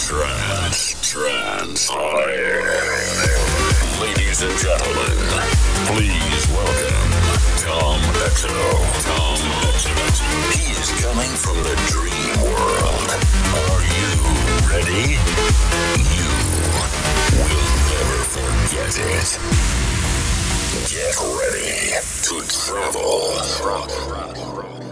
Trance, trance. Ladies and gentlemen, please welcome Tom Exo. Tom Exo. He is coming from the dream world. Are you ready? You will never forget it. Get ready to travel. travel.